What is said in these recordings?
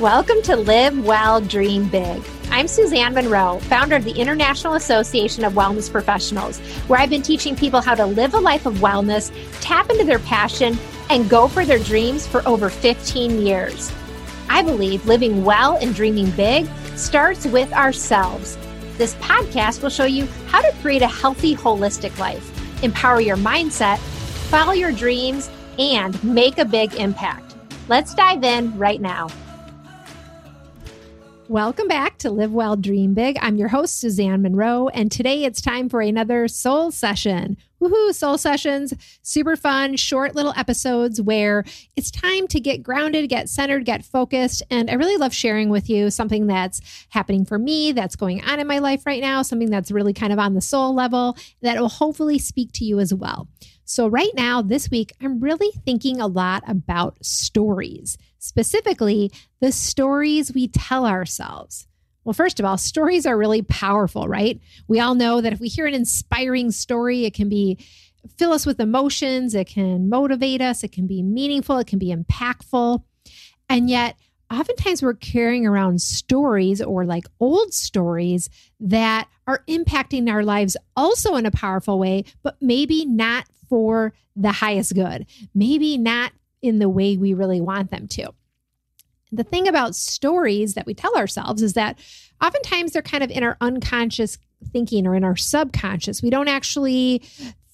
Welcome to Live Well, Dream Big. I'm Suzanne Monroe, founder of the International Association of Wellness Professionals, where I've been teaching people how to live a life of wellness, tap into their passion, and go for their dreams for over 15 years. I believe living well and dreaming big starts with ourselves. This podcast will show you how to create a healthy, holistic life, empower your mindset, follow your dreams, and make a big impact. Let's dive in right now. Welcome back to Live Well, Dream Big. I'm your host, Suzanne Monroe, and today it's time for another soul session. Woohoo, soul sessions, super fun, short little episodes where it's time to get grounded, get centered, get focused. And I really love sharing with you something that's happening for me, that's going on in my life right now, something that's really kind of on the soul level that will hopefully speak to you as well. So, right now, this week, I'm really thinking a lot about stories, specifically the stories we tell ourselves. Well, first of all, stories are really powerful, right? We all know that if we hear an inspiring story, it can be fill us with emotions, it can motivate us, it can be meaningful, it can be impactful. And yet, oftentimes we're carrying around stories or like old stories that are impacting our lives also in a powerful way, but maybe not for the highest good, maybe not in the way we really want them to. The thing about stories that we tell ourselves is that oftentimes they're kind of in our unconscious thinking or in our subconscious. We don't actually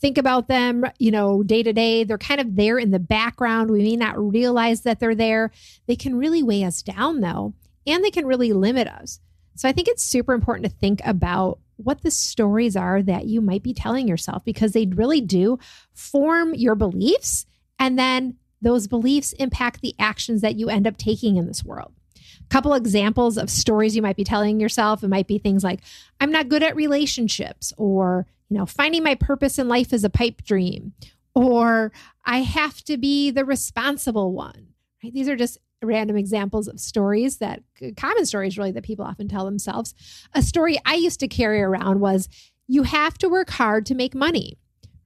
think about them, you know, day to day. They're kind of there in the background. We may not realize that they're there. They can really weigh us down, though, and they can really limit us. So I think it's super important to think about what the stories are that you might be telling yourself because they really do form your beliefs. And then those beliefs impact the actions that you end up taking in this world. A couple examples of stories you might be telling yourself it might be things like i'm not good at relationships or you know finding my purpose in life is a pipe dream or i have to be the responsible one right these are just random examples of stories that common stories really that people often tell themselves. A story I used to carry around was you have to work hard to make money,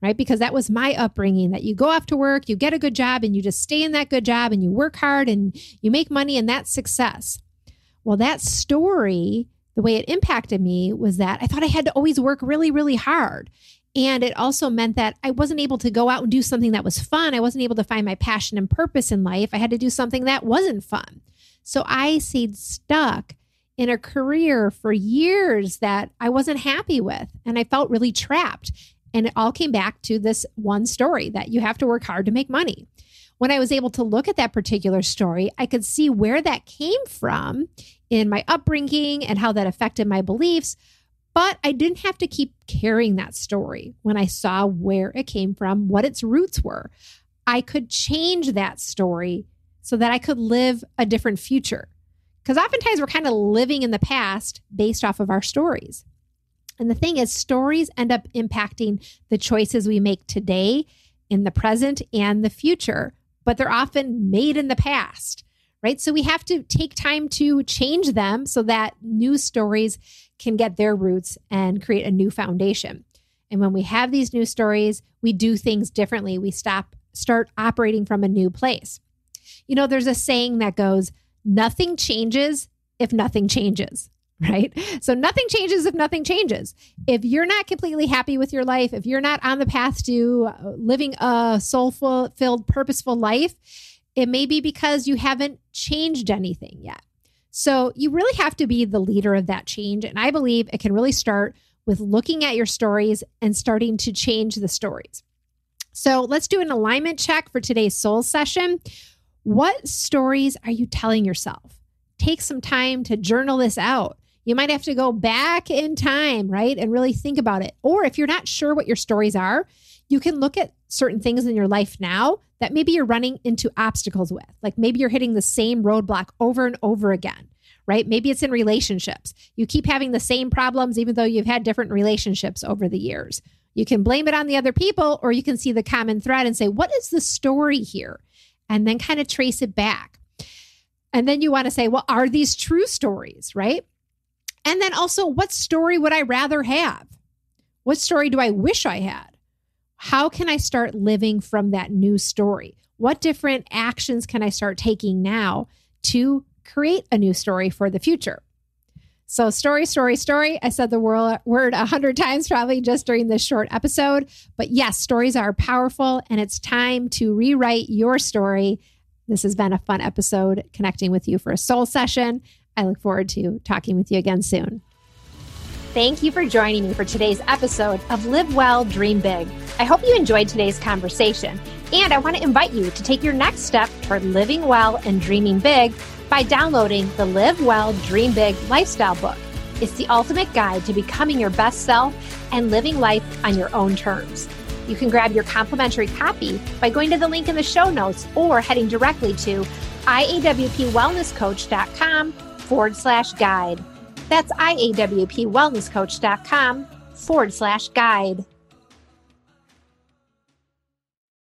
right? Because that was my upbringing that you go off to work, you get a good job, and you just stay in that good job and you work hard and you make money, and that's success. Well, that story, the way it impacted me was that I thought I had to always work really, really hard. And it also meant that I wasn't able to go out and do something that was fun. I wasn't able to find my passion and purpose in life. I had to do something that wasn't fun. So I stayed stuck in a career for years that I wasn't happy with. And I felt really trapped. And it all came back to this one story that you have to work hard to make money. When I was able to look at that particular story, I could see where that came from in my upbringing and how that affected my beliefs. But I didn't have to keep carrying that story when I saw where it came from, what its roots were. I could change that story so that I could live a different future. Because oftentimes we're kind of living in the past based off of our stories. And the thing is, stories end up impacting the choices we make today, in the present, and the future, but they're often made in the past, right? So we have to take time to change them so that new stories can get their roots and create a new foundation. And when we have these new stories, we do things differently. We stop start operating from a new place. You know, there's a saying that goes, nothing changes if nothing changes, right? So nothing changes if nothing changes. If you're not completely happy with your life, if you're not on the path to uh, living a soulful, filled, purposeful life, it may be because you haven't changed anything yet. So you really have to be the leader of that change. And I believe it can really start with looking at your stories and starting to change the stories. So let's do an alignment check for today's soul session. What stories are you telling yourself? Take some time to journal this out. You might have to go back in time, right? And really think about it. Or if you're not sure what your stories are, you can look at certain things in your life now that maybe you're running into obstacles with. Like maybe you're hitting the same roadblock over and over again, right? Maybe it's in relationships. You keep having the same problems, even though you've had different relationships over the years. You can blame it on the other people, or you can see the common thread and say, what is the story here? And then kind of trace it back. And then you want to say, well, are these true stories, right? And then also, what story would I rather have? What story do I wish I had? how can I start living from that new story? What different actions can I start taking now to create a new story for the future. So, story, story, story. I said the word a hundred times probably just during this short episode. But yes, stories are powerful, and it's time to rewrite your story. This has been a fun episode connecting with you for a soul session. I look forward to talking with you again soon. Thank you for joining me for today's episode of Live Well, Dream Big. I hope you enjoyed today's conversation, and I want to invite you to take your next step toward living well and dreaming big by downloading the Live Well, Dream Big lifestyle book. It's the ultimate guide to becoming your best self and living life on your own terms. You can grab your complimentary copy by going to the link in the show notes or heading directly to iawpwellnesscoach.com forward slash guide. That's iawpwellnesscoach.com forward slash guide.